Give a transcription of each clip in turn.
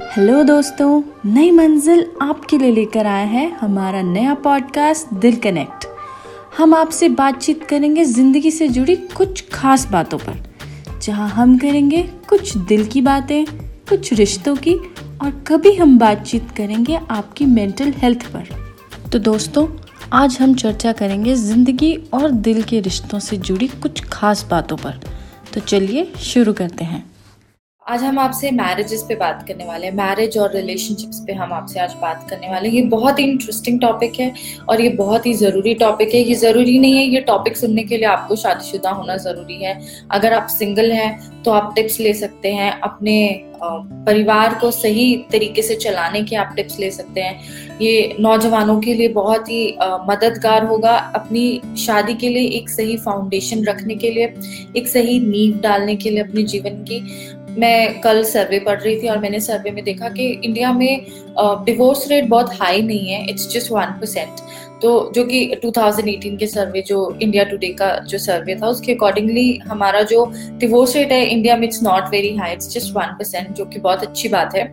Hello दोस्तों, नई मंजिल आपके लिए लेकर आया है हमारा नया पॉडकास्ट दिल कनेक्ट। हम आपसे बातचीत करेंगे ज़िंदगी से जुड़ी कुछ खास बातों पर, जहाँ हम करेंगे कुछ दिल की बातें, कुछ रिश्तों की, और कभी हम बातचीत करेंगे आपकी मेंटल हेल्थ पर। तो दोस्तों, आज हम चर्चा करेंगे ज़िंदगी और दिल के रिश्तों से जुड़ी कुछ खास बातों पर। तो चलिए शुरू करते हैं। आज हम आपसे मैरिजेस पे बात करने वाले हैं। मैरिज और रिलेशनशिप्स पे हम आपसे आज बात करने वाले हैं। ये बहुत ही इंटरेस्टिंग टॉपिक है और ये बहुत ही ज़रूरी टॉपिक है। ये ज़रूरी नहीं है, ये टॉपिक सुनने के लिए आपको शादीशुदा होना ज़रूरी है। अगर आप सिंगल हैं तो आप टिप्स ले सकते हैं। अपने परिवार को सही तरीके से चलाने के आप टिप्स ले सकते हैं। ये नौजवानों के लिए बहुत ही मददगार होगा। अपनी शादी के लिए एक सही फाउंडेशन रखने के लिए, एक सही नींव डालने के लिए अपने जीवन की। मैं कल सर्वे पढ़ रही थी और मैंने सर्वे में देखा कि इंडिया में डिवोर्स रेट बहुत हाई नहीं है इट्स जस्ट वन परसेंट तो जो कि 2018 के सर्वे जो इंडिया टुडे का जो सर्वे था, उसके अकॉर्डिंगली हमारा जो डिवोर्स रेट है इंडिया में it's not very high it's just one percent जो कि बहुत अच्छी बात है।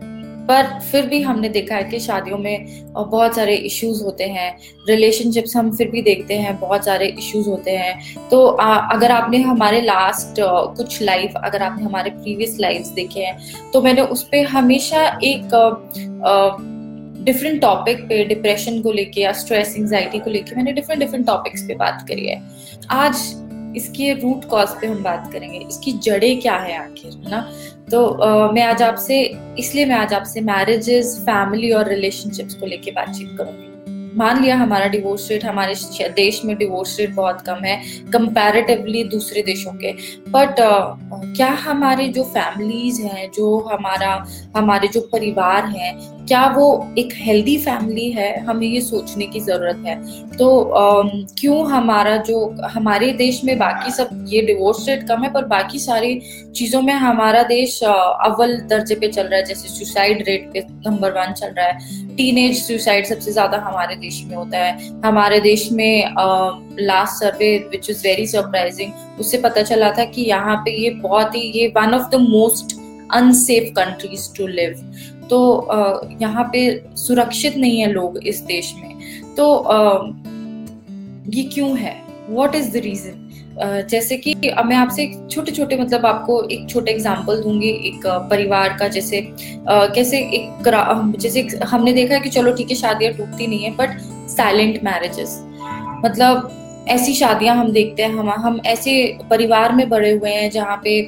पर फिर भी हमने देखा है कि शादियों में बहुत सारे इश्यूज़ होते हैं। रिलेशनशिप्स हम फिर भी देखते हैं बहुत सारे इश्यूज़ होते हैं। तो आ, अगर आपने हमारे लास्ट कुछ लाइफ अगर आपने हमारे प्रीवियस लाइफ देखे हैं तो मैंने उस पर हमेशा एक डिफरेंट टॉपिक पे डिप्रेशन को लेके या स्ट्रेस एंजाइटी को लेके मैंने डिफरेंट डिफरेंट टॉपिक्स पे बात करी है। आज इसके रूट कॉज पे हम बात करेंगे। इसकी जड़ें क्या है आखिर है ना? तो मैं आज आपसे, इसलिए मैं आज आपसे मैरिजेस फैमिली और रिलेशनशिप्स को लेके बातचीत करूँगी। मान लिया हमारा डिवोर्स रेट हमारे देश में डिवोर्स रेट बहुत कम है कंपैरेटिवली दूसरे देशों के। बट uh, क्या हमारे जो फैमिलीज़ हैं जो हमारा हमारे जो परिवार हैं क्या वो एक हेल्दी फैमिली है? हमें ये सोचने की ज़रूरत है। तो क्यों हमारा जो हमारे देश में बाकी सब ये डिवोर्स रेट कम है पर बाकी सारी चीज़ों में हमारा देश अव्वल दर्जे पे चल रहा है जैसे सुसाइड रेट पे नंबर वन चल रहा है। टीनेज सुसाइड सबसे ज़्यादा हमारे देश में होता है। हमारे देश में last survey which is very surprising उससे पता चला था कि यहाँ पे ये बहुत ही, ये one of the most unsafe countries to live तो यहाँ पे सुरक्षित नहीं है लोग इस देश में। तो ये क्यों है? वॉट इज़ द रीजन जैसे कि मैं आपसे छोटे छोटे मतलब आपको एक छोटे एग्जांपल दूँगी, एक परिवार का जैसे कैसे एक जैसे हमने देखा है कि चलो ठीक है, शादियाँ टूटती नहीं है बट साइलेंट मैरिजेस मतलब ऐसी शादियाँ हम देखते हैं, हम हम ऐसे परिवार में बड़े हुए हैं, जहाँ पे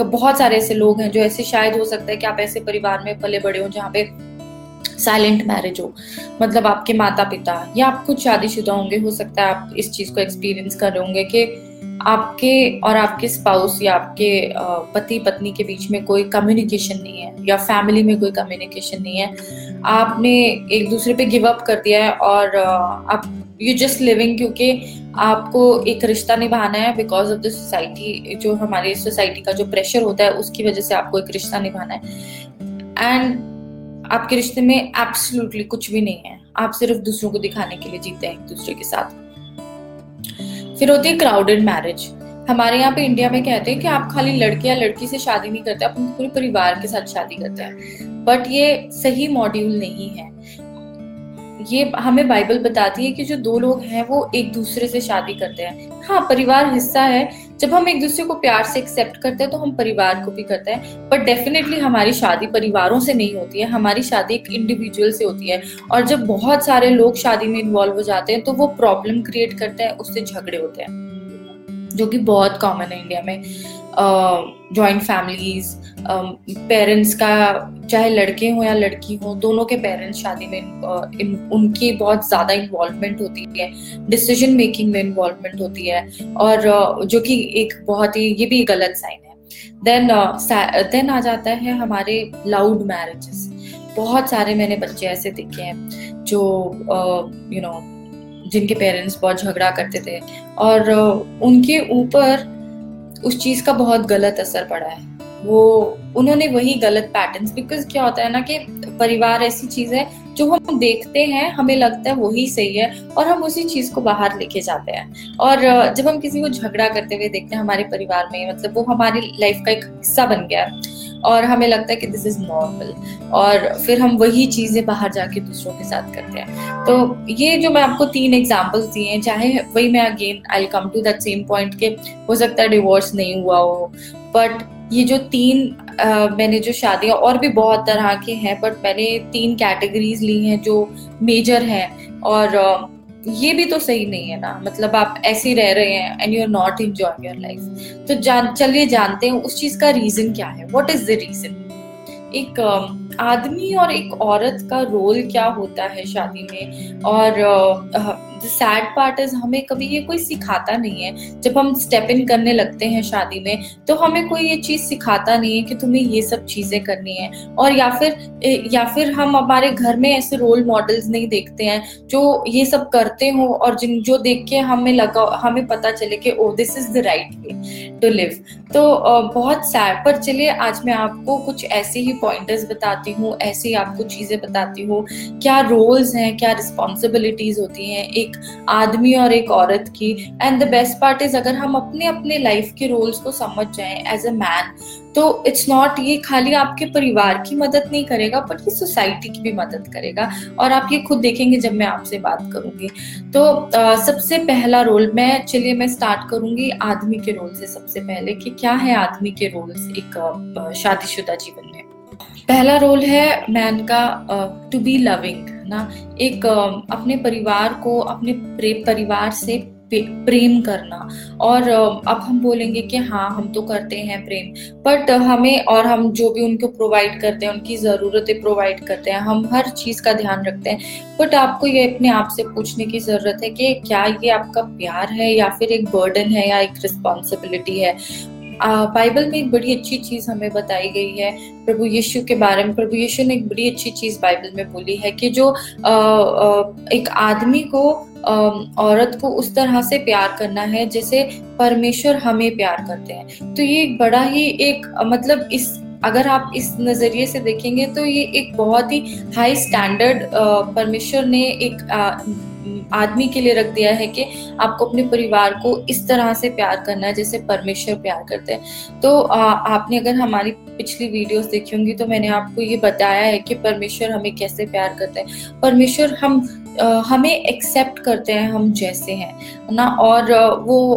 बहुत सारे ऐसे लोग हैं जो ऐसे शायद हो सकता है कि आप ऐसे परिवार में पले बड़े हो, जहाँ पे साइलेंट मैरिज हो मतलब आपके माता पिता या आप खुद शादीशुदा होंगे, हो सकता है आप इस चीज़ को एक्सपीरियंस कर रहे होंगे कि आपके और आपके स्पाउस या आपके पति पत्नी के बीच में कोई कम्युनिकेशन नहीं है या फैमिली में कोई कम्युनिकेशन नहीं है। आपने एक दूसरे पे गिव अप कर दिया है और आप यू जस्ट लिविंग क्योंकि आपको एक रिश्ता निभाना है बिकॉज़ ऑफ़ द सोसाइटी जो हमारी सोसाइटी का जो प्रेशर होता है उसकी वजह से आपको एक रिश्ता निभाना है। एंड आपके रिश्ते में एब्सोल्युटली कुछ भी नहीं है। आप सिर्फ़ दूसरों को दिखाने के लिए जीते हैं एक दूसरे के साथ। फिर होती है क्राउडेड मैरिज हमारे यहाँ पे इंडिया में कहते हैं कि आप खाली लड़के या लड़की से शादी नहीं करते, आप पूरे परिवार के साथ शादी करते हैं। बट ये सही मॉड्यूल नहीं है। ये हमें बाइबल बताती है कि जो दो लोग हैं, वो एक दूसरे से शादी करते हैं। हाँ परिवार हिस्सा है जब हम एक दूसरे को प्यार से एक्सेप्ट करते हैं तो हम परिवार को भी करते हैं। बट डेफिनेटली हमारी शादी परिवारों से नहीं होती है, हमारी शादी एक इंडिविजुअल से होती है। और जब बहुत सारे लोग शादी में इन्वॉल्व हो जाते हैं तो वो प्रॉब्लम क्रिएट करते हैं, उससे झगड़े होते हैं। जो कि बहुत कॉमन है इंडिया में। जॉइंट फैमिलीज़ पेरेंट्स का चाहे लड़के हो या लड़की हो दोनों के पेरेंट्स शादी में uh, उनकी बहुत ज़्यादा इन्वॉल्वमेंट होती है। डिसीज़न मेकिंग में इन्वॉल्वमेंट होती है। और uh, जो कि एक बहुत ही ये भी गलत साइन है। देन देन uh, आ जाता है हमारे लाउड मैरिजेस बहुत सारे मैंने बच्चे ऐसे देखे हैं जो यू नो जिनके पेरेंट्स बहुत झगड़ा करते थे। और उनके ऊपर उस चीज़ का बहुत गलत असर पड़ा है। वो, उन्होंने वही गलत पैटर्न्स बिकॉज़ क्या होता है ना कि परिवार ऐसी चीज़ है जो हम देखते हैं, हमें लगता है वही सही है और हम उसी चीज़ को बाहर लेके जाते हैं। और जब हम किसी को झगड़ा करते हुए देखते हैं हमारे परिवार में मतलब वो हमारी लाइफ का एक हिस्सा बन गया है और हमें लगता है कि दिस इज़ नॉर्मल और फिर हम वही चीज़ें बाहर जाके दूसरों के साथ करते हैं। तो ये जो मैं आपको तीन एग्जाम्पल्स दिए हैं, चाहे वही मैं again I come to that same point के हो सकता है डिवोर्स नहीं हुआ हो बट ये जो तीन मैंने जो शादियाँ और भी बहुत तरह के हैं बट मैंने तीन कैटेगरीज ली हैं जो मेजर हैं और ये भी तो सही नहीं है ना। मतलब आप ऐसे रह रहे हैं and you are not enjoy your life तो जान, चलिए जानते हैं उस चीज़ का रीजन क्या है। वॉट इज़ द रीजन एक आदमी और एक औरत का रोल क्या होता है शादी में? और सैड पार्ट इज़ हमें कभी ये कोई सिखाता नहीं है। जब हम स्टेप इन करने लगते हैं शादी में तो हमें कोई ये चीज़ सिखाता नहीं है कि तुम्हें ये सब चीज़ें करनी है। और या फिर या फिर हम हमारे घर में ऐसे रोल मॉडल्स नहीं देखते हैं, जो ये सब करते हो और जिन, जो देख के हमें लगा, हमें पता चले कि ओ this is the right way to live तो बहुत सैड पर चलिए आज मैं आपको कुछ ऐसे ही पॉइंटर्स बताती हूँ ऐसे ही आपको चीज़ें बताती हूँ। क्या रोल्स हैं क्या रिस्पॉन्सिबिलिटीज होती हैं एक आदमी और एक औरत की? And the best part is अगर हम अपने अपने लाइफ के रोल्स को समझ जाएँ एज अ मैन तो इट्स नॉट ये खाली आपके परिवार की मदद नहीं करेगा बट ये सोसाइटी की भी मदद करेगा। और आप ये खुद देखेंगे जब मैं आपसे बात करूँगी। तो आ, सबसे पहला रोल मैं चलिए मैं स्टार्ट करूँगी आदमी के रोल से सबसे पहले कि क्या है आदमी के रोल्स एक शादीशुदा जीवन में? पहला रोल है मैन का टू बी लविंग ना? एक uh, अपने परिवार को अपने परिवार से प्रेम करना। और अब हम बोलेंगे कि हाँ हम तो करते हैं प्रेम बट हमें और हम जो भी उनको प्रोवाइड करते हैं उनकी ज़रूरतें प्रोवाइड करते हैं हम हर चीज़ का ध्यान रखते हैं। बट आपको ये अपने आप से पूछने की ज़रूरत है कि क्या ये आपका प्यार है या फिर एक बर्डन है या एक रिस्पॉन्सिबिलिटी है? बाइबल में एक बड़ी अच्छी चीज़ हमें बताई गई है, प्रभु यीशु के बारे में। प्रभु यीशु ने एक बड़ी अच्छी चीज़ बाइबल में बोली है कि जो एक आदमी को औरत को उस तरह से प्यार करना है जैसे परमेश्वर हमें प्यार करते हैं। तो ये एक बड़ा ही एक मतलब इस, अगर आप इस नज़रिए से देखेंगे तो ये एक बहुत ही हाई स्टैंडर्ड परमेश्वर ने एक आदमी के लिए रख दिया है कि आपको अपने परिवार को इस तरह से प्यार करना है जैसे परमेश्वर प्यार करते हैं। तो आ, आपने अगर हमारी पिछली वीडियोस देखी होंगी तो मैंने आपको ये बताया है कि परमेश्वर हमें कैसे प्यार करते हैं। परमेश्वर हम हमें एक्सेप्ट करते हैं हम जैसे हैं ना? और वो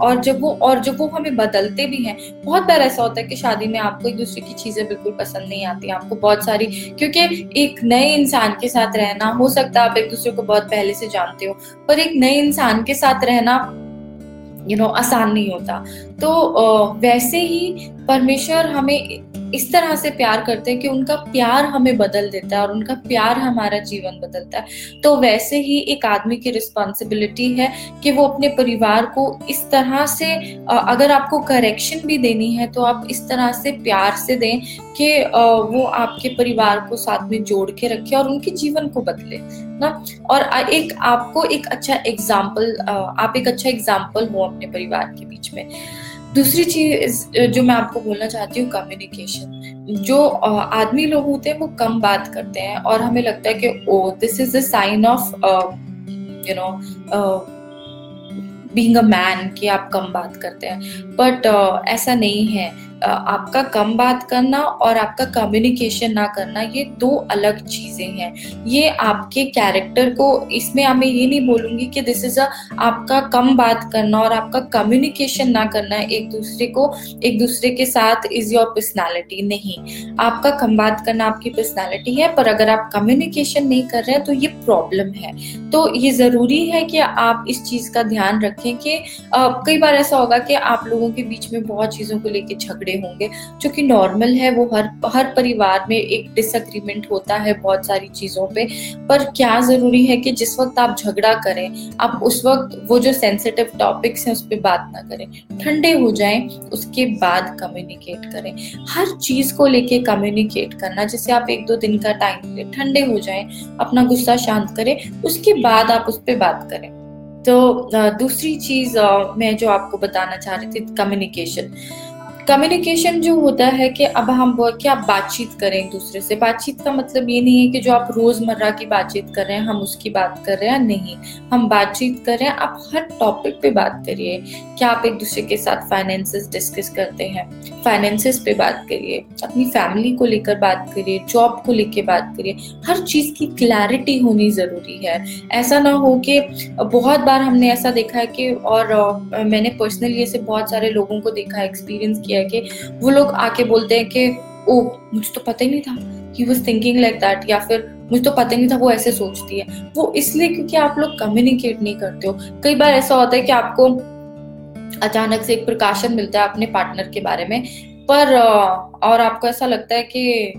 और जब वो, और जब वो हमें बदलते भी हैं, बहुत बार ऐसा होता है कि शादी में आपको एक दूसरे की चीज़ें बिल्कुल पसंद नहीं आती, आपको बहुत सारी, क्योंकि एक नए इंसान के साथ रहना, हो सकता है आप एक दूसरे को बहुत पहले से जानते हो, पर एक नए इंसान के साथ रहना यू नो आसान नहीं होता। तो वैसे ही परमेश्वर हमें इस तरह से प्यार करते हैं कि उनका प्यार हमें बदल देता है और उनका प्यार हमारा जीवन बदलता है। तो वैसे ही एक आदमी की रिस्पॉन्सिबिलिटी है कि वो अपने परिवार को इस तरह से अगर आपको करेक्शन भी देनी है तो आप इस तरह से प्यार से दें कि वो आपके परिवार को साथ में जोड़ के रखे और उनके जीवन को बदले, ना? और एक आपको एक अच्छा एग्ज़ाम्पल आप एक अच्छा एग्ज़ाम्पल हो अपने परिवार के बीच में। दूसरी चीज़ जो मैं आपको बोलना चाहती हूँ कम्युनिकेशन जो आदमी लोग होते हैं वो कम बात करते हैं और हमें लगता है कि ओ this is a sign of you know being a man कि आप कम बात करते हैं. बट uh, ऐसा नहीं है। आपका कम बात करना और आपका कम्युनिकेशन ना करना, ये दो अलग चीज़ें हैं। ये आपके कैरेक्टर को, इसमें मैं ये नहीं बोलूँगी कि दिस इज़ अ आपका कम बात करना और आपका कम्युनिकेशन ना करना एक दूसरे को, एक दूसरे के साथ इज़ योर पर्सनैलिटी नहीं। आपका कम बात करना आपकी पर्सनैलिटी है, पर अगर आप कम्युनिकेशन नहीं कर रहे हैं तो ये प्रॉब्लम है। तो ये ज़रूरी है कि आप इस चीज़ का ध्यान रखें कि कई बार ऐसा होगा कि आप लोगों के बीच में बहुत चीज़ों को लेकर झगड़े झगड़े होंगे, जो कि नॉर्मल है, वो हर हर परिवार में एक डिसएग्रीमेंट होता है बहुत सारी चीज़ों पे। पर क्या ज़रूरी है कि जिस वक्त आप झगड़ा करें, आप उस वक्त वो जो सेंसिटिव टॉपिक्स हैं उस पर बात ना करें। ठंडे हो जाएँ, उसके बाद कम्युनिकेट करें। हर चीज़ को लेके कम्युनिकेट करना, जैसे आप एक दो दिन का टाइम ले, ठंडे हो जाएँ, अपना गुस्सा शांत करें, उसके बाद आप उस पर बात करें। तो दूसरी चीज़ मैं जो आपको बताना चाह रही थी कम्युनिकेशन कम्युनिकेशन जो होता है कि अब हम कि आप बातचीत करें एक दूसरे से? बातचीत का मतलब ये नहीं है कि जो आप रोज़मर्रा की बातचीत कर रहे हैं, हम उसकी बात कर रहे हैं? नहीं। हम बातचीत कर रहे हैं। आप हर टॉपिक पे बात करिए। क्या आप एक दूसरे के साथ फाइनेंसेस डिस्कस करते हैं? फाइनेंसेस पे बात करिए। अपनी फैमिली को लेकर बात करिए। जॉब को लेकर बात करिए। हर चीज़ की क्लैरिटी होनी ज़रूरी है। ऐसा ना हो कि बहुत बार हमने ऐसा देखा है कि और मैंने पर्सनली ऐसे बहुत सारे लोगों को देखा है एक्सपीरियंस किया है कि वो लोग आके बोलते हैं कि, ओ, मुझे तो पता ही नहीं था. He was thinking like that या फिर, मुझे तो पता ही नहीं था, वो ऐसे सोचती है. वो इसलिए क्योंकि आप लोग कम्युनिकेट नहीं करते हो। कई बार ऐसा होता है कि आपको अचानक से एक प्रकाशन मिलता है अपने पार्टनर के बारे में, पर और आपको ऐसा लगता है कि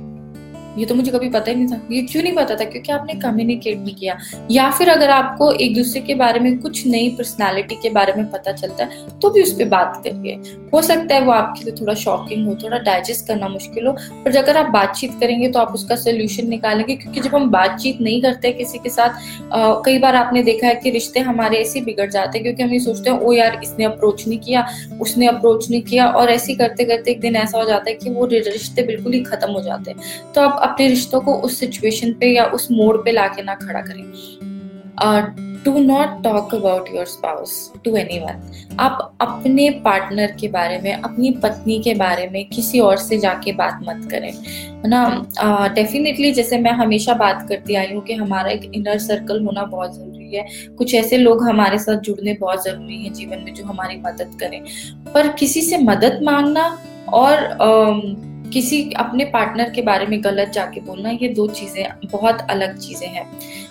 ये तो मुझे कभी पता ही नहीं था। ये क्यों नहीं पता था? क्योंकि आपने कम्युनिकेट नहीं किया। या फिर अगर आपको एक दूसरे के बारे में कुछ नई पर्सनालिटी के बारे में पता चलता है तो भी उस पर बात करिए। हो सकता है वो आपके लिए थोड़ा शॉकिंग हो थोड़ा डाइजेस्ट करना मुश्किल हो पर अगर आप बातचीत करेंगे तो आप उसका सोल्यूशन निकालेंगे क्योंकि जब हम बातचीत नहीं करते किसी के साथ आ, कई बार आपने देखा है कि रिश्ते हमारे ऐसे बिगड़ जाते हैं क्योंकि हम ये सोचते हैं ओ यार इसने अप्रोच नहीं किया उसने अप्रोच नहीं किया। और ऐसे करते करते एक दिन ऐसा हो जाता है कि वो रिश्ते बिल्कुल ही खत्म हो जाते हैं। तो आप अपने रिश्तों को उस सिचुएशन पे या उस मोड पे लाके ना खड़ा करें। Do not talk about your spouse to anyone आप अपने पार्टनर के बारे में अपनी पत्नी के बारे में किसी और से जाके बात मत करें। है ना डेफिनेटली जैसे मैं हमेशा बात करती आई हूँ कि हमारा एक इनर सर्कल होना बहुत ज़रूरी है। कुछ ऐसे लोग हमारे साथ जुड़ने बहुत ज़रूरी है जीवन में जो हमारी मदद करें। पर किसी से मदद मांगना और uh, किसी अपने पार्टनर के बारे में गलत जाके बोलना, ये दो चीज़ें बहुत अलग चीज़ें हैं।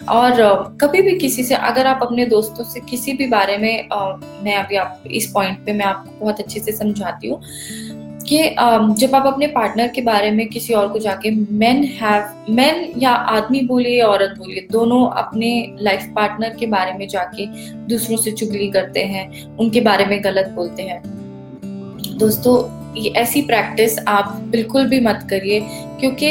और कभी भी किसी से, अगर आप अपने दोस्तों से किसी भी बारे में मैं अभी आप, इस पॉइंट पे मैं आपको बहुत अच्छे से समझाती हूँ कि जब आप अपने पार्टनर के बारे में किसी और को जाके मैन हैव मैन या आदमी बोलिए औरत बोलिए, दोनों अपने लाइफ पार्टनर के बारे में जाके दूसरों से चुगली करते हैं, उनके बारे में गलत बोलते हैं दोस्तों, ये ऐसी प्रैक्टिस आप बिल्कुल भी मत करिए, क्योंकि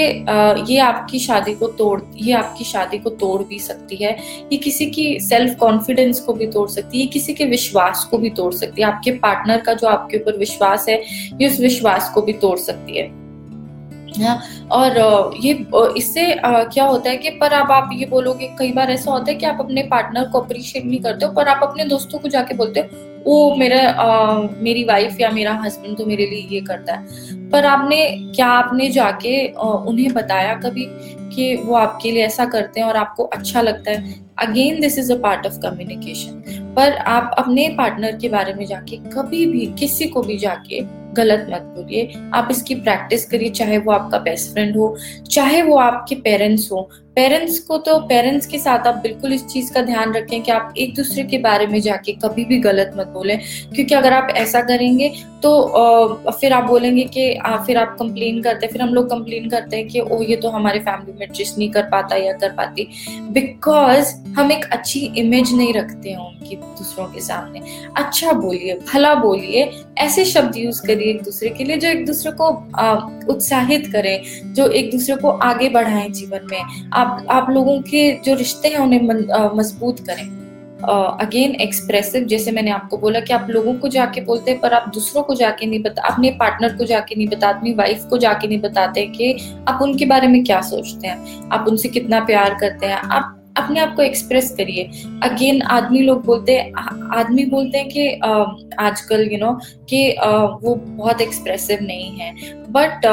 ये आपकी शादी को तोड़, ये आपकी शादी को तोड़ भी सकती है। ये किसी की सेल्फ कॉन्फिडेंस को भी तोड़ सकती है, ये किसी के विश्वास को भी तोड़ सकती है। आपके पार्टनर का जो आपके ऊपर विश्वास है, ये उस विश्वास को भी तोड़ सकती है। और ये इससे क्या होता है कि पर अब आप ये बोलोगे, कई बार ऐसा होता है कि आप अपने पार्टनर को अप्रिशिएट नहीं करते हो, पर आप अपने दोस्तों को जाके बोलते हो वो मेरा आ, मेरी वाइफ या मेरा हस्बैंड तो मेरे लिए ये करता है। पर आपने क्या आपने जाके आ, उन्हें बताया कभी कि वो आपके लिए ऐसा करते हैं और आपको अच्छा लगता है? Again this is a part of communication पर आप अपने पार्टनर के बारे में जाके कभी भी किसी को भी जाके गलत मत बोलिए। आप इसकी प्रैक्टिस करिए चाहे वो आपका बेस्ट फ्रेंड हो चाहे वो आपके पेरेंट्स हो। पेरेंट्स को तो पेरेंट्स के साथ आप बिल्कुल इस चीज़ का ध्यान रखें कि आप एक दूसरे के बारे में जाके कभी भी गलत मत बोले। क्योंकि अगर आप ऐसा करेंगे तो फिर आप बोलेंगे कि आ, फिर आप कंप्लेन करते हैं। फिर हम लोग कंप्लेन करते हैं कि ओ ये तो हमारे फैमिली में एडजस्ट नहीं कर पाता या कर पाती। बिकॉज़ हम एक अच्छी इमेज नहीं रखते हैं उनकी दूसरों के सामने। अच्छा बोलिए भला बोलिए ऐसे शब्द यूज़ करिए एक दूसरे के लिए जो एक दूसरे को उत्साहित करें जो एक दूसरे को आगे बढ़ाएँ जीवन में। आप आप आप लोगों के जो रिश्ते हैं उन्हें मज़बूत करें। अगेन uh, एक्सप्रेसिव जैसे मैंने आपको बोला कि आप लोगों को जाके बोलते हैं पर आप दूसरों को जाके नहीं बता अपने पार्टनर को जाके नहीं बताते अपनी वाइफ को जाके नहीं बताते कि आप उनके बारे में क्या सोचते हैं आप उनसे कितना प्यार करते हैं आप अपने आप को एक्सप्रेस करिए। अगेन आदमी लोग बोलते हैं आदमी बोलते हैं कि आजकल यू नो कि वो बहुत एक्सप्रेसिव नहीं है। बट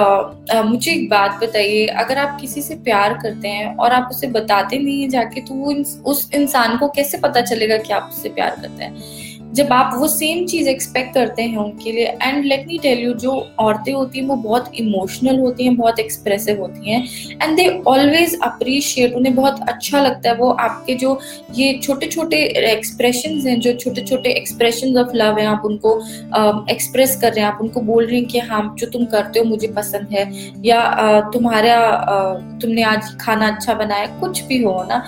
मुझे एक बात बताइए, अगर आप किसी से प्यार करते हैं और आप उसे बताते नहीं हैं जाके तो वो उस इंसान को कैसे पता चलेगा कि आप उससे प्यार करते हैं? जब आप वो सेम चीज़ एक्सपेक्ट करते हैं उनके लिए and let me tell you जो औरतें होती हैं वो बहुत इमोशनल होती हैं बहुत एक्सप्रेसिव होती हैं एंड दे ऑलवेज अप्रिशिएट उन्हें बहुत अच्छा लगता है वो आपके जो ये छोटे छोटे एक्सप्रेशन हैं जो छोटे छोटे एक्सप्रेशन ऑफ़ लव है आप उनको एक्सप्रेस uh, कर रहे हैं आप उनको बोल रहे हैं कि हाँ जो तुम करते हो मुझे पसंद है या uh, तुम्हारा uh, तुमने आज खाना अच्छा बनाया कुछ भी हो ना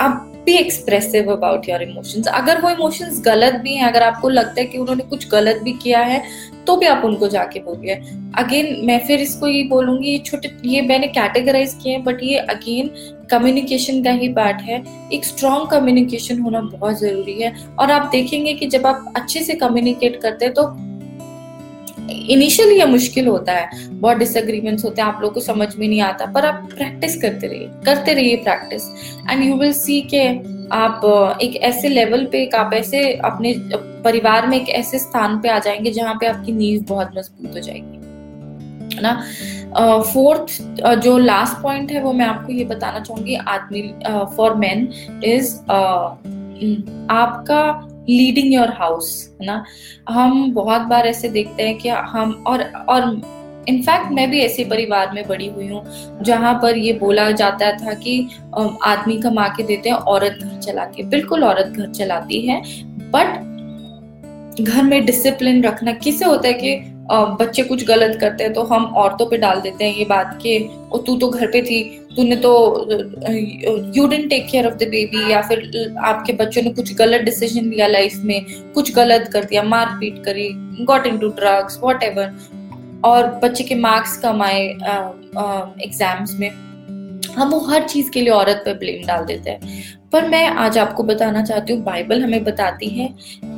अब be expressive about your emotions अगर वो इमोशंस गलत भी हैं, अगर आपको लगता है कि उन्होंने कुछ गलत भी किया है तो भी आप उनको जाके बोलिए। अगेन मैं फिर इसको ये बोलूँगी, ये छोटे, ये मैंने कैटेगराइज किए हैं बट ये अगेन कम्युनिकेशन का ही पार्ट है। एक स्ट्रॉन्ग कम्युनिकेशन होना बहुत ज़रूरी है। और आप देखेंगे कि जब आप अच्छे से कम्युनिकेट करते हैं तो इनिशियली यह मुश्किल होता है। बहुत डिसएग्रीमेंट्स होते हैं, आप लोग को समझ में नहीं आता, पर आप प्रैक्टिस करते रहिए करते रहिए practice and you will see के आप एक ऐसे लेवल पे, एक आप ऐसे अपने परिवार में एक ऐसे स्थान पे आ जाएँगे जहाँ पे आपकी नींव बहुत मज़बूत हो जाएगी। है ना? फोर्थ जो लास्ट पॉइंट है, वो मैं आपको ये बताना चाहूँगी, आदमी फॉर मैन इज़ आपका लीडिंग योर हाउस है ना? हम बहुत बार ऐसे देखते हैं कि हम और और इनफैक्ट मैं भी ऐसे परिवार में बड़ी हुई हूँ, जहाँ पर ये बोला जाता था कि आदमी कमा के देते हैं, औरत घर चला के। बिल्कुल औरत घर चलाती है बट घर में डिसिप्लिन रखना, किसे होता है कि बच्चे कुछ गलत करते हैं तो हम औरतों पे डाल देते हैं ये बात कि, ओ, तू तो घर पे थी, तूने तो you didn't take care of the baby या फिर आपके बच्चों ने कुछ गलत डिसीज़न लिया लाइफ में, कुछ गलत कर दिया, मारपीट करी got into drugs whatever और बच्चे के मार्क्स कम आए एग्ज़ाम्स में। हम वो हर चीज़ के लिए औरत पर ब्लेम डाल देते हैं। पर मैं आज आपको बताना चाहती हूँ, बाइबल हमें बताती है,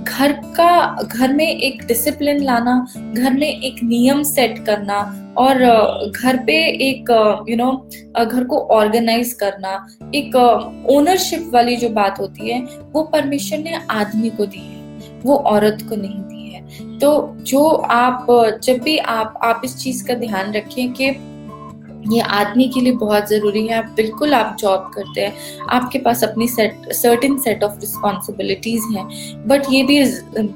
घर का, घर में एक डिसिप्लिन लाना, घर में एक नियम सेट करना और घर पे एक यू नो घर को ऑर्गेनाइज करना, एक ओनरशिप वाली जो बात होती है, वो परमिशन ने आदमी को दी है, वो औरत को नहीं दी है। तो जो आप जब भी आप आप इस चीज़ का ध्यान रखें कि ये आदमी के लिए बहुत ज़रूरी है। आप बिल्कुल आप जॉब करते हैं। आपके पास अपनी set certain set of responsibilities हैं। बट ये भी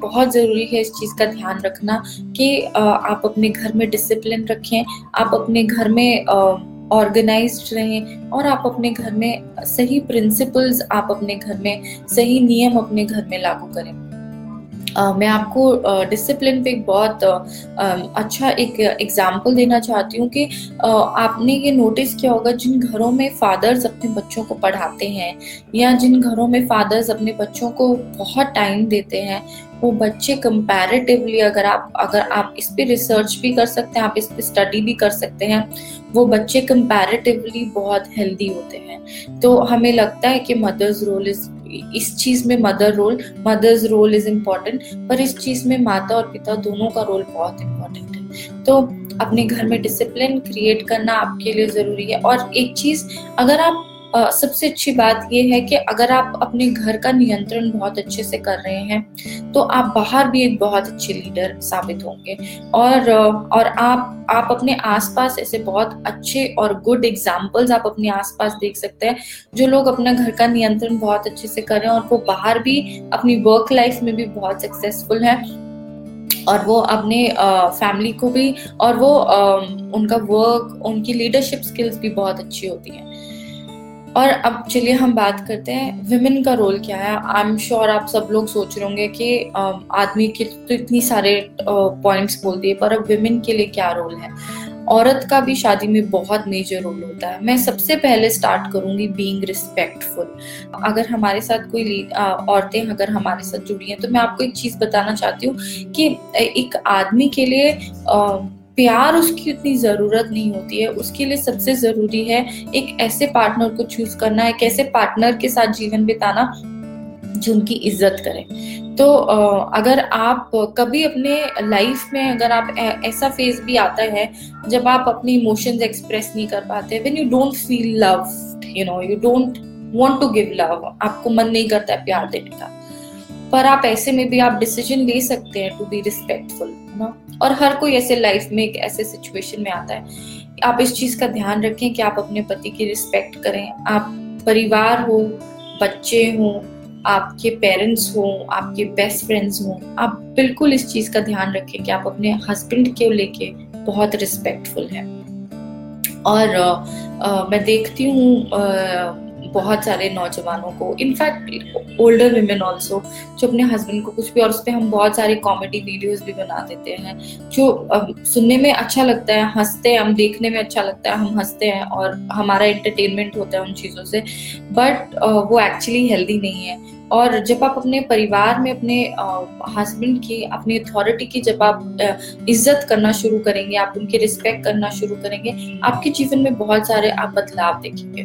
बहुत ज़रूरी है इस चीज़ का ध्यान रखना कि आप अपने घर में डिसिप्लिन रखें। आप अपने घर में ऑर्गेनाइज रहें और आप अपने घर में सही प्रिंसिपल्स आप अपने घर में, सही नियम अपने घर में लागू करें। मैं आपको डिसिप्लिन पे एक बहुत अच्छा एक एग्ज़ाम्पल देना चाहती हूँ कि आपने ये नोटिस किया होगा जिन घरों में फादर्स अपने बच्चों को पढ़ाते हैं या जिन घरों में फादर्स अपने बच्चों को बहुत टाइम देते हैं, वो बच्चे कंपैरेटिवली अगर आप अगर आप इस पर रिसर्च भी कर सकते हैं, आप इस पर स्टडी भी कर सकते हैं, वो बच्चे कंपैरेटिवली बहुत हेल्दी होते हैं। तो हमें लगता है कि मदर्स रोल इज़ इस चीज़ में mother role mother's role is important पर इस चीज़ में माता और पिता दोनों का रोल बहुत इम्पोर्टेंट है। तो अपने घर में डिसिप्लिन क्रिएट करना आपके लिए ज़रूरी है। और एक चीज़, अगर आप सबसे अच्छी बात यह है कि अगर आप अपने घर का नियंत्रण बहुत अच्छे से कर रहे हैं तो आप बाहर भी एक बहुत अच्छे लीडर साबित होंगे। और और आप आप अपने आसपास ऐसे बहुत अच्छे और गुड एग्जाम्पल्स आप अपने आसपास देख सकते हैं, जो लोग अपना घर का नियंत्रण बहुत अच्छे से कर रहे हैं और वो बाहर भी अपनी वर्क लाइफ में भी बहुत सक्सेसफुल है। और वो अपने फैमिली को भी, और वो उनका वर्क उनकी लीडरशिप स्किल्स भी बहुत अच्छी होती हैं। और अब चलिए हम बात करते हैं विमेन का रोल क्या है? आई एम श्योर आप सब लोग सोच रहे होंगे कि आदमी के तो इतनी सारे पॉइंट्स बोल दिए पर अब विमेन के लिए क्या रोल है? औरत का भी शादी में बहुत मेजर रोल होता है। मैं सबसे पहले स्टार्ट करूँगी बीइंग रिस्पेक्टफुल अगर हमारे साथ कोई औरतें अगर हमारे साथ जुड़ी हैं तो मैं आपको एक चीज़ बताना चाहती हूँ कि एक आदमी के लिए प्यार उसकी उतनी ज़रूरत नहीं होती है। उसके लिए सबसे ज़रूरी है एक ऐसे पार्टनर को चूज़ करना, एक ऐसे पार्टनर के साथ जीवन बिताना जो उनकी इज़्ज़त करें। तो अगर आप कभी अपने लाइफ में अगर आप ऐसा फ़ेज़ भी आता है जब आप अपनी इमोशंस एक्सप्रेस नहीं कर पाते when you don't feel love you know you don't want to give love आपको मन नहीं करता है प्यार देने का। पर आप ऐसे में भी आप डिसीज़न ले सकते हैं टू बी रिस्पेक्टफुल ना और हर कोई ऐसे लाइफ में एक ऐसे सिचुएशन में आता है। आप इस चीज़ का ध्यान रखें कि आप अपने पति की रिस्पेक्ट करें। आप परिवार हो बच्चे हो आपके पेरेंट्स हो आपके बेस्ट फ्रेंड्स हो आप बिल्कुल इस चीज़ का ध्यान रखें कि आप अपने हस्बैंड के लेके बहुत रिस्पेक्टफुल हैं। और आ, आ, मैं देखती हूँ बहुत सारे नौजवानों को इनफैक्ट ओल्डर वीमेन ऑल्सो जो अपने हस्बैंड को कुछ भी, और उस पर हम बहुत सारे कॉमेडी वीडियोस भी बना देते हैं, जो सुनने में अच्छा लगता है, हँसते हैं, हम देखने में अच्छा लगता है, हम हँसते हैं, और हमारा एंटरटेनमेंट होता है उन चीज़ों से बट वो एक्चुअली हेल्दी नहीं है। और जब आप अपने परिवार में अपने हस्बैंड की, अपनी अथॉरिटी की जब आप इज़्ज़त करना शुरू करेंगे, आप उनकी रिस्पेक्ट करना शुरू करेंगे, आपके जीवन में बहुत सारे आप बदलाव देखेंगे।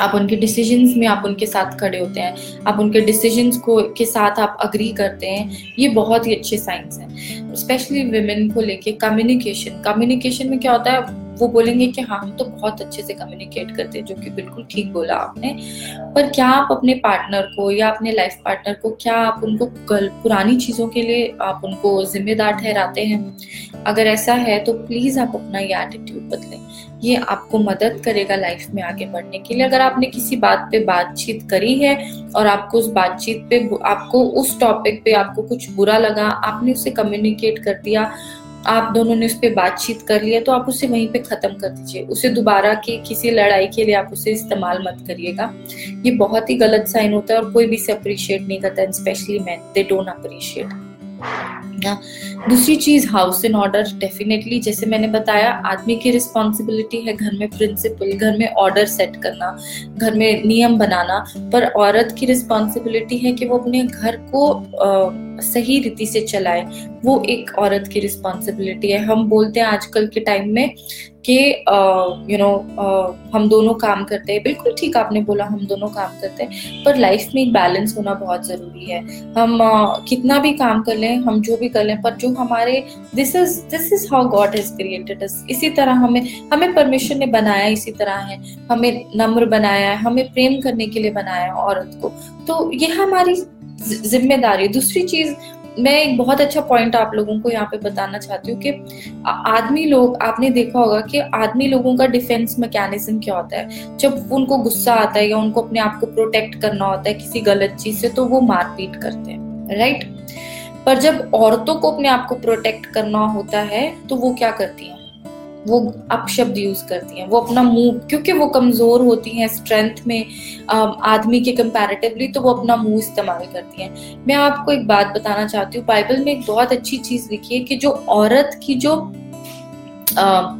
आप उनके डिसीजंस में आप उनके साथ खड़े होते हैं, आप उनके डिसीजंस को, के साथ आप अग्री करते हैं, ये बहुत ही अच्छे साइंस हैं। स्पेशली वेमेन को लेके कम्युनिकेशन कम्युनिकेशन में क्या होता है वो बोलेंगे कि हाँ हम तो बहुत अच्छे से कम्युनिकेट करते हैं, जो कि बिल्कुल ठीक बोला आपने। पर क्या आप अपने पार्टनर को या अपने लाइफ पार्टनर को, क्या आप उनको कल, पुरानी चीज़ों के लिए आप उनको जिम्मेदार ठहराते हैं? अगर ऐसा है तो प्लीज़ आप अपना ये एटीट्यूड बदलें। ये आपको मदद करेगा लाइफ में आगे बढ़ने के लिए। अगर आपने किसी बात पे बातचीत करी है और आपको उस बातचीत पे, आपको उस टॉपिक पे आपको कुछ बुरा लगा, आपने उसे कम्युनिकेट कर दिया आप दोनों ने उस पर बातचीत कर लिया तो आप उसे वहीं पे खत्म कर दीजिए। उसे दोबारा की किसी लड़ाई के लिए आप उसे इस्तेमाल मत करिएगा। ये बहुत ही गलत साइन होता है और कोई भी इसे अप्रिशिएट नहीं करता specially man they don't appreciate दूसरी चीज़ हाउस इन ऑर्डर डेफिनेटली जैसे मैंने बताया आदमी की रिस्पॉन्सिबिलिटी है घर में प्रिंसिपल घर में ऑर्डर सेट करना घर में नियम बनाना पर औरत की रिस्पॉन्सिबिलिटी है कि वो अपने घर को आ, सही रीति से चलाए वो एक औरत की रिस्पॉन्सिबिलिटी है। हम बोलते हैं आजकल के टाइम में कि यू नो हम दोनों काम करते हैं। बिल्कुल ठीक आपने बोला हम दोनों काम करते हैं। पर लाइफ में एक बैलेंस होना बहुत ज़रूरी है। हम uh, कितना भी काम कर लें हम जो भी कर लें पर जो हमारे this is this is how God has created us इसी तरह हमें हमें परमेश्वर ने बनाया इसी तरह है। हमें नम्र बनाया है। हमें प्रेम करने के लिए बनाया है औरत को। तो ये हमारी ज़िम्मेदारी। दूसरी चीज़, मैं एक बहुत अच्छा पॉइंट आप लोगों को यहाँ पे बताना चाहती हूँ कि आदमी लोग, आपने देखा होगा कि आदमी लोगों का डिफेंस मैकेनिज्म क्या होता है? जब उनको गुस्सा आता है या उनको अपने आप को प्रोटेक्ट करना होता है किसी गलत चीज़ से तो वो मारपीट करते हैं राइट पर जब औरतों को अपने आप को प्रोटेक्ट करना होता है तो वो क्या करती हैं? वो अपशब्द यूज़ करती हैं वो अपना मुँह क्योंकि वो कमज़ोर होती हैं स्ट्रेंथ में आदमी के कंपैरेटिवली तो वो अपना मुँह इस्तेमाल करती हैं। मैं आपको एक बात बताना चाहती हूँ बाइबल में एक बहुत अच्छी चीज़ लिखी है कि जो औरत की जो आ,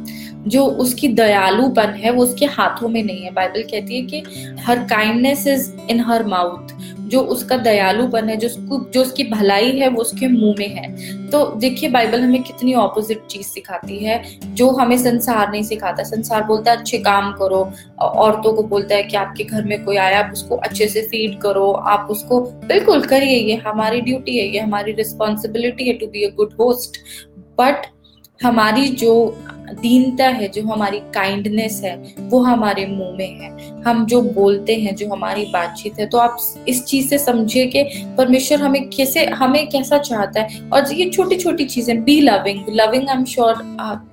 जो उसकी दयालुपन है, वो उसके हाथों में नहीं है। बाइबल कहती है कि her kindness is in her mouth जो उसका दयालुपन है, जो उसको, जो उसकी भलाई है, वो उसके मुँह में है। तो देखिए, बाइबल हमें कितनी ऑपोजिट चीज़ सिखाती है, जो हमें संसार नहीं सिखाता। संसार बोलता है, अच्छे काम करो। औरतों को बोलता है कि आपके घर में कोई आया, आप उसको अच्छे से फ़ीड करो। आप उसको, बिल्कुल करिए, ये हमारी ड्यूटी है, ये हमारी रिस्पॉन्सिबिलिटी है to be a good host but हमारी जो दीनता है, जो हमारी काइंडनेस है, वो हमारे मुँह में है। हम जो बोलते हैं, जो हमारी बातचीत है तो आप इस चीज़ से समझिए कि परमेश्वर हमें कैसे, हमें कैसा चाहता है। और ये छोटी छोटी चीज़ें be loving loving I am sure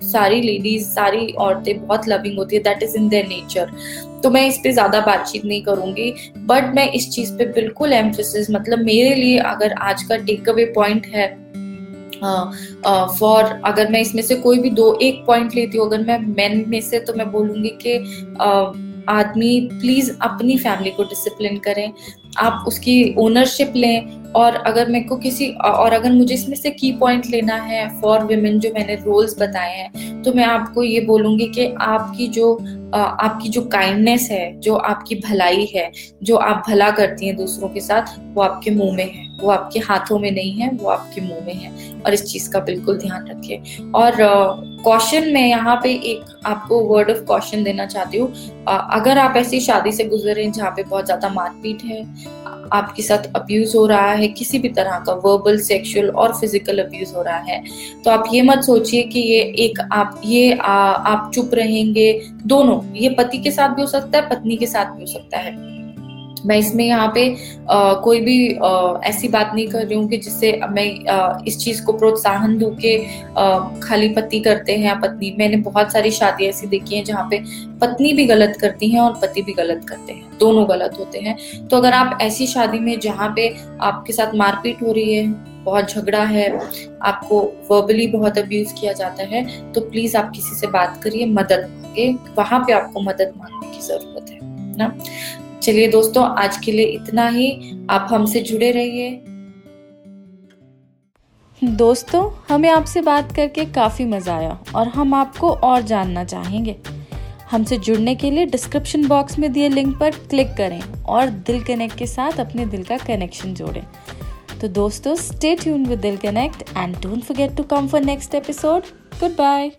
सारी लेडीज़ सारी औरतें बहुत लविंग होती है that is in their nature तो मैं इस पे ज़्यादा बातचीत नहीं करूँगी बट मैं इस चीज़ पे बिल्कुल एम्फोसिस मतलब मेरे लिए अगर आज का टेक अवे पॉइंट है फॉर uh, uh, अगर मैं इसमें से कोई भी दो एक पॉइंट लेती हूँ अगर मैं मेन में से तो मैं बोलूँगी कि uh, आदमी प्लीज़ अपनी फैमिली को डिसिप्लिन करें। आप उसकी ओनरशिप लें और अगर मेरे को किसी और अगर मुझे इसमें से की पॉइंट लेना है फॉर विमेन जो मैंने रोल्स बताए हैं तो मैं आपको ये बोलूँगी कि आपकी जो आपकी जो काइंडनेस है जो आपकी भलाई है जो आप भला करती हैं दूसरों के साथ वो आपके मुँह में है। वो आपके हाथों में नहीं है वो आपके मुँह में है। और इस चीज़ का बिल्कुल ध्यान रखिए। और uh, में यहाँ पे एक आपको वर्ड ऑफ़ क्वेश्चन देना चाहती हूँ। अगर आप ऐसी शादी से गुजर रहे हैं जहाँ पे बहुत ज़्यादा मारपीट है आपके साथ अब्यूज हो रहा है किसी भी तरह का वर्बल सेक्सुअल और फ़िज़िकल अब्यूज हो रहा है तो आप ये मत सोचिए कि ये एक आप ये आ, आप चुप रहेंगे दोनों ये पति के साथ भी हो सकता है पत्नी के साथ भी हो सकता है। मैं इसमें यहाँ पे आ, कोई भी आ, ऐसी बात नहीं कर रही हूँ कि जिससे मैं आ, इस चीज़ को प्रोत्साहन दू के खाली पति करते हैं या पत्नी। मैंने बहुत सारी शादी ऐसी देखी है जहाँ पे पत्नी भी गलत करती हैं और पति भी गलत करते हैं। दोनों गलत होते हैं। तो अगर आप ऐसी शादी में जहाँ पे आपके साथ मारपीट हो रही है बहुत झगड़ा है, आपको वर्बली बहुत अब्यूज किया जाता है तो प्लीज़ आप किसी से बात करिए, मदद मांगे वहाँ पे आपको मदद मांगने की ज़रूरत है, ना? चलिए दोस्तों, आज के लिए इतना ही, आप हमसे जुड़े रहिए। दोस्तों, हमें आपसे बात करके काफ़ी मज़ा आया और हम आपको और जानना चाहेंगे। हमसे जुड़ने के लिए डिस्क्रिप्शन बॉक्स में दिए लिंक पर क्लिक करें और दिल कनेक्ट के साथ अपने दिल का कनेक्शन जोड़ें। तो दोस्तों stay tune with Dil connect and don't forget to come for next episode goodbye